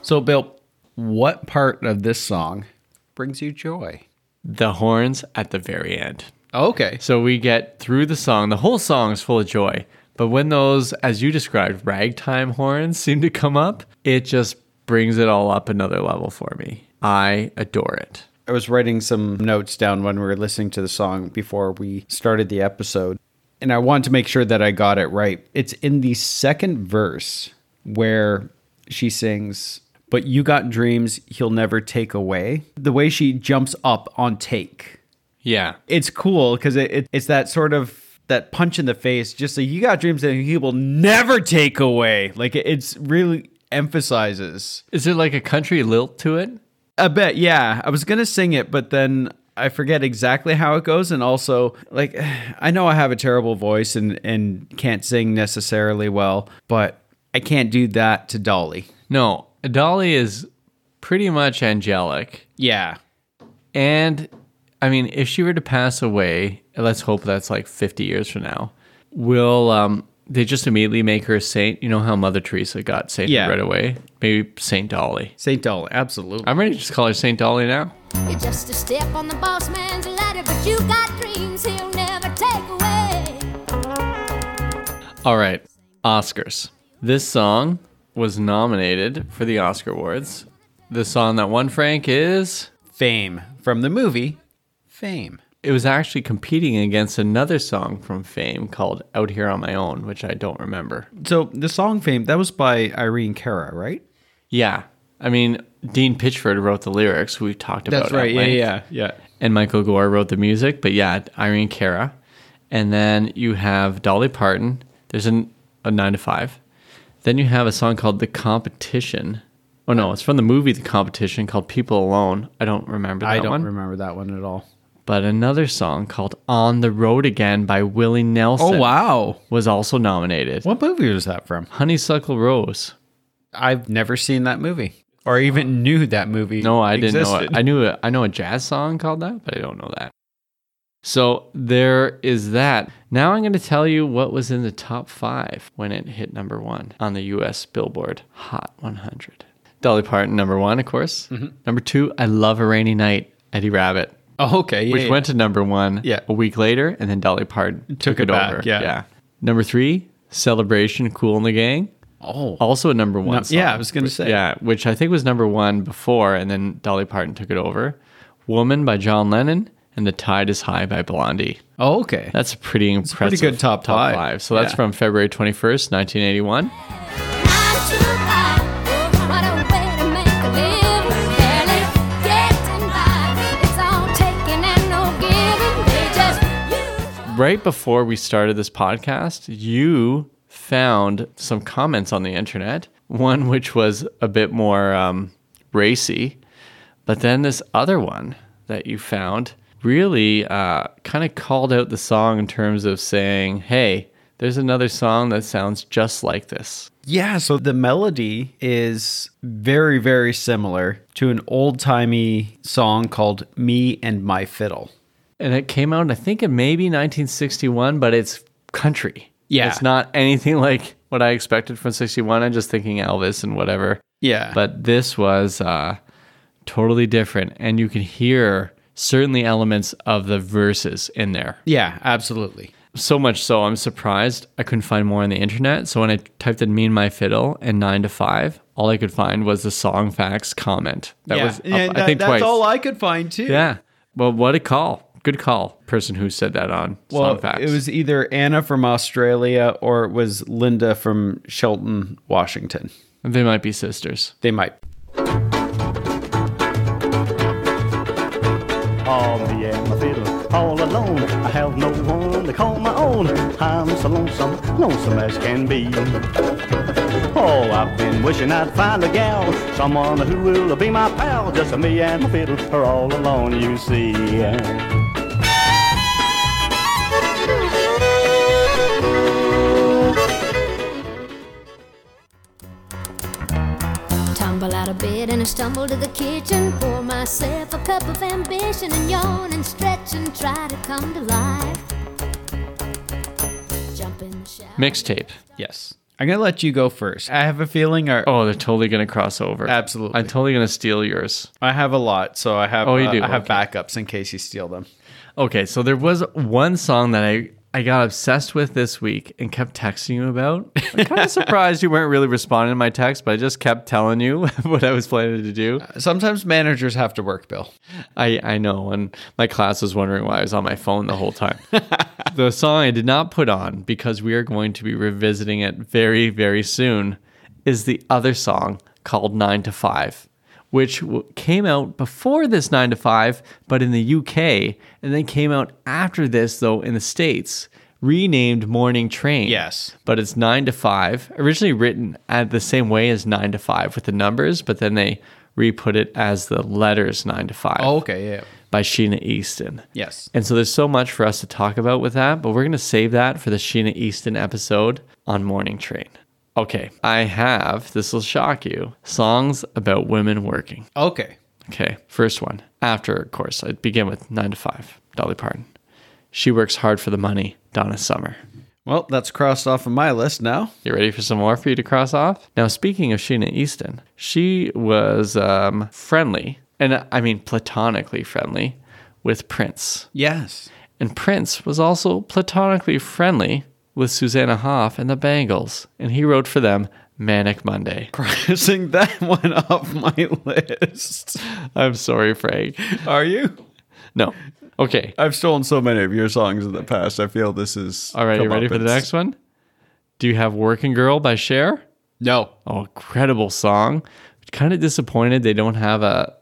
So, Bill, what part of this song brings you joy? The horns at the very end. Okay. So we get through the song. The whole song is full of joy. But when those, as you described, ragtime horns seem to come up, it just brings it all up another level for me. I adore it. I was writing some notes down when we were listening to the song before we started the episode, and I wanted to make sure that I got it right. It's in the second verse where she sings, But you got dreams he'll never take away. The way she jumps up on take. Yeah. It's cool because it, it, it's that sort of that punch in the face. Just like you got dreams that he will never take away. Like it's really emphasizes. Is it like a country lilt to it? A bit, yeah. I was gonna sing it, but then I forget exactly how it goes, and also like I know I have a terrible voice and and can't sing necessarily well, but I can't do that to Dolly. No. Dolly is pretty much angelic. Yeah, And I mean, if she were to pass away, let's hope that's like 50 years from now, will um, they just immediately make her a saint? You know how Mother Teresa got sainted Yeah. right away? Maybe Saint Dolly. Saint Dolly, absolutely. I'm ready to just call her Saint Dolly now. You're just a step on the boss man's ladder, but you got dreams he'll never take away. All right, Oscars. This song was nominated for the Oscar Awards. The song that won Frank is. Fame from the movie Fame. It was actually competing against another song from Fame called Out Here on My Own, which I don't remember. So the song Fame that was by Irene Cara, right? Yeah. I mean, Dean Pitchford wrote the lyrics, who we talked about. That's at right. Yeah, yeah, yeah. and Michael Gore wrote the music. But yeah, Irene Cara, and then you have Dolly Parton. There's an, a nine to five. Then you have a song called "The Competition." Oh no, it's from the movie "The Competition" called "People Alone." I don't remember that I don't one. remember that one at all. But another song called "On the Road Again" by Willie Nelson. Oh wow! was also nominated. What movie was that from? Honeysuckle Rose. I've never seen that movie, or even knew that movie. No, I didn't know it. I knew a, I know a jazz song called that, but I don't know that. So there is that. Now I'm going to tell you what was in the top five when it hit number one on the U.S. Billboard Hot 100. Dolly Parton, number one, of course. Mm-hmm. Number two, I Love a Rainy Night, Eddie Rabbitt, Oh, okay. Yeah, which yeah. went to number one yeah. a week later, and then Dolly Parton took, took it, it over. Yeah. yeah. Number three, Celebration, Kool and the Gang. Oh. Also a number one no, song, Yeah, I was going to say. Yeah, which I think was number one before, and then Dolly Parton took it over. Woman by John Lennon and The Tide is High by Blondie. Oh, okay. That's a pretty impressive. It's pretty good top, top five. five. So that's from February 21st, 1981. Right before we started this podcast, you found some comments on the internet. One which was a bit more um, racy, but then this other one that you found really uh, kind of called out the song in terms of saying, "Hey, there's another song that sounds just like this." Yeah, so the melody is very, very similar to an old timey song called Me and My Fiddle. And it came out, I think, in maybe 1961, but it's country. Yeah. It's not anything like what I expected from 61. I'm just thinking Elvis and whatever. Yeah. But this was uh, totally different. And you can hear certainly elements of the verses in there. yeah, absolutely. So much so, I'm surprised I couldn't find more on the internet. So when I typed in Me and My Fiddle and 9 to 5, all I could find was the Song Facts comment. That yeah. was, up, And I that- think, that's twice. all I could find too. yeah. Well, what a call. Good call. Person who said that on Well, Song Facts. it was either Anna from Australia or it was Linda from Shelton, Washington. They might be sisters. They might. Oh, me and my fiddle all alone. I have no one to call my own. I'm so lonesome, lonesome as can be. Oh, I've been wishing I'd find a gal, someone who will be my pal. Just me and my fiddle are all alone, you see. Bed and I stumble to the kitchen. Pour myself a cup of ambition and yawn and stretch and try to come to life. Jump in the shower. Mixtape. Yes. I'm going to let you go first. I have a feeling our, Oh, they're totally going to cross over. Absolutely. I'm totally going to steal yours. I have a lot, so I have Oh, you uh, do? I have Okay. backups in case you steal them. Okay, so there was one song that I, I got obsessed with this week and kept texting you about. I'm kind of surprised you weren't really responding to my text, but I just kept telling you what I was planning to do. Uh, sometimes managers have to work, Bill. I, I know, and my class was wondering why I was on my phone the whole time. the song I did not put on because we are going to be revisiting it very, very soon is the other song called 9 to 5, which came out before this 9 to 5, but in the UK, and then came out after this, though, in the States, renamed Morning Train. Yes. But it's 9 to 5, originally written at the same way as 9 to 5 with the numbers, but then they re put it as the letters 9 to 5 Oh, okay, yeah. by Sheena Easton. Yes. And so there's so much for us to talk about with that, but we're going to save that for the Sheena Easton episode on Morning Train. Okay, I have, this will shock you, songs about women working. Okay. Okay, first one. After, of course, I begin with 9 to 5, Dolly Parton. She works hard for the money, Donna Summer. Well, that's crossed off of my list now. You ready for some more for you to cross off? Now, speaking of Sheena Easton, she was um, friendly, and I mean platonically friendly, with Prince. Yes. And Prince was also platonically friendly with Susanna Hoffs and the Bangles, and he wrote for them Manic Monday. Crossing that one off my list. I'm sorry, Frank. Are you? No. Okay. I've stolen so many of your songs in the past. I feel this is. All right, you ready for the next one? Do you have Working Girl by Cher? No. Oh, incredible song. kind of disappointed they don't have a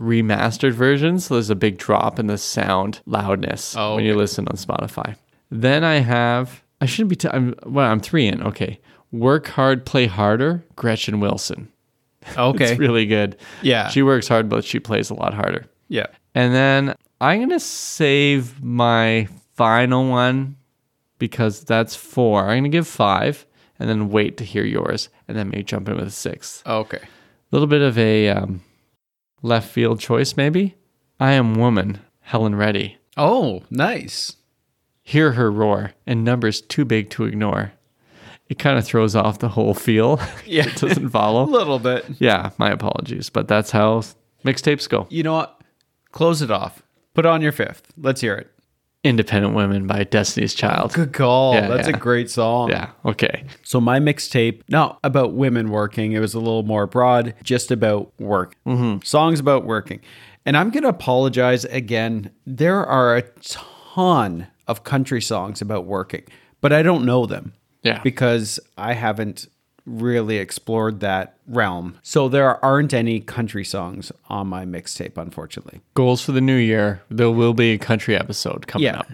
remastered version, so there's a big drop in the sound loudness Oh, when you listen on Spotify. Then I have I shouldn't be. T- I'm well. I'm three in. Okay, work hard, play harder. Gretchen Wilson. Okay. It's really good. Yeah. she works hard, but she plays a lot harder. yeah. And then I'm gonna save my final one because that's four. I'm gonna give five, and then wait to hear yours, and then maybe jump in with a sixth. Okay. A little bit of a um, left field choice, maybe. I am woman, Helen Reddy. Oh, nice. Hear her roar, and numbers too big to ignore. It kind of throws off the whole feel. Yeah. it doesn't follow. A little bit. yeah, my apologies, but that's how mixtapes go. You know what? Close it off. Put on your fifth. Let's hear it. Independent Women by Destiny's Child. Good call. Yeah, That's yeah. a great song. Yeah, okay. So my mixtape, not about women working. It was a little more broad, just about work. Mm-hmm. Songs about working. And I'm going to apologize again. There are a ton of country songs about working, but I don't know them. Yeah. Because I haven't really explored that realm. So there aren't any country songs on my mixtape, unfortunately. Goals for the new year. There will be a country episode coming Yeah. up.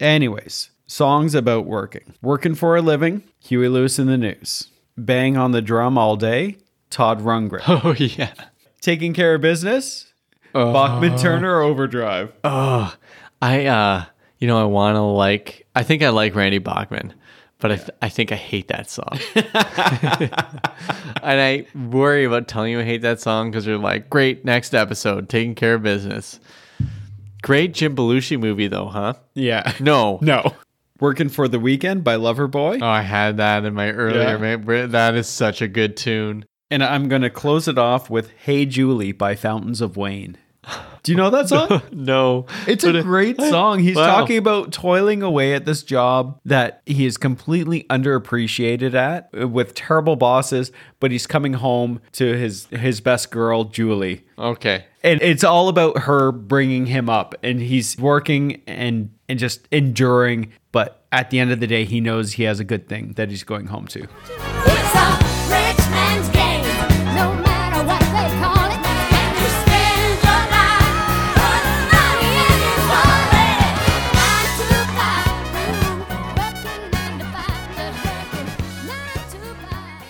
Anyways, songs about working. Working for a living, Huey Lewis and the News. Bang on the drum all day, Todd Rundgren. Oh, yeah. Taking care of business, Bachman Turner Overdrive. Oh, I, uh, you know, I want to like, I think I like Randy Bachman, but I, th- I think I hate that song. and I worry about telling you I hate that song because you're like, great, next episode, taking care of business. Great Jim Belushi movie, though, huh? Yeah. No. No. Working for the Weekend by Loverboy. Oh, I had that in my earlier. Yeah. man. That is such a good tune. And I'm going to close it off with Hey Julie by Fountains of Wayne. Do you know that song? No, It's But a it- great song. He's Wow. talking about toiling away at this job that he is completely underappreciated at with terrible bosses, but he's coming home to his his best girl Julie. Okay. And it's all about her bringing him up and he's working and and just enduring, but at the end of the day he knows he has a good thing that he's going home to.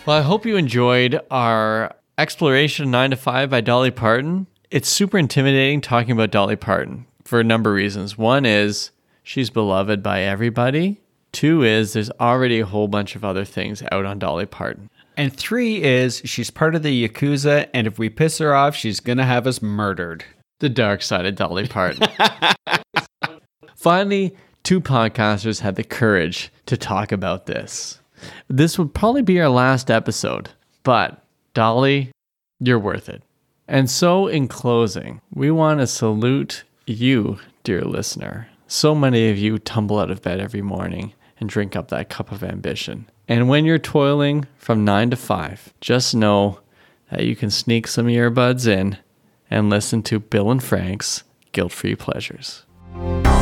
Well, I hope you enjoyed our exploration of 9 to 5 by Dolly Parton. It's super intimidating talking about Dolly Parton for a number of reasons. One is she's beloved by everybody. Two is there's already a whole bunch of other things out on Dolly Parton. And 3 is she's part of the yakuza and if we piss her off she's going to have us murdered. The dark side of Dolly Parton. Finally, two podcasters had the courage to talk about this. This would probably be our last episode, but Dolly, you're worth it. And so, in closing, we want to salute you, dear listener. So many of you tumble out of bed every morning and drink up that cup of ambition. And when you're toiling from 9 to 5, just know that you can sneak some earbuds in and listen to Bill and Frank's Guilt Free Pleasures. Nine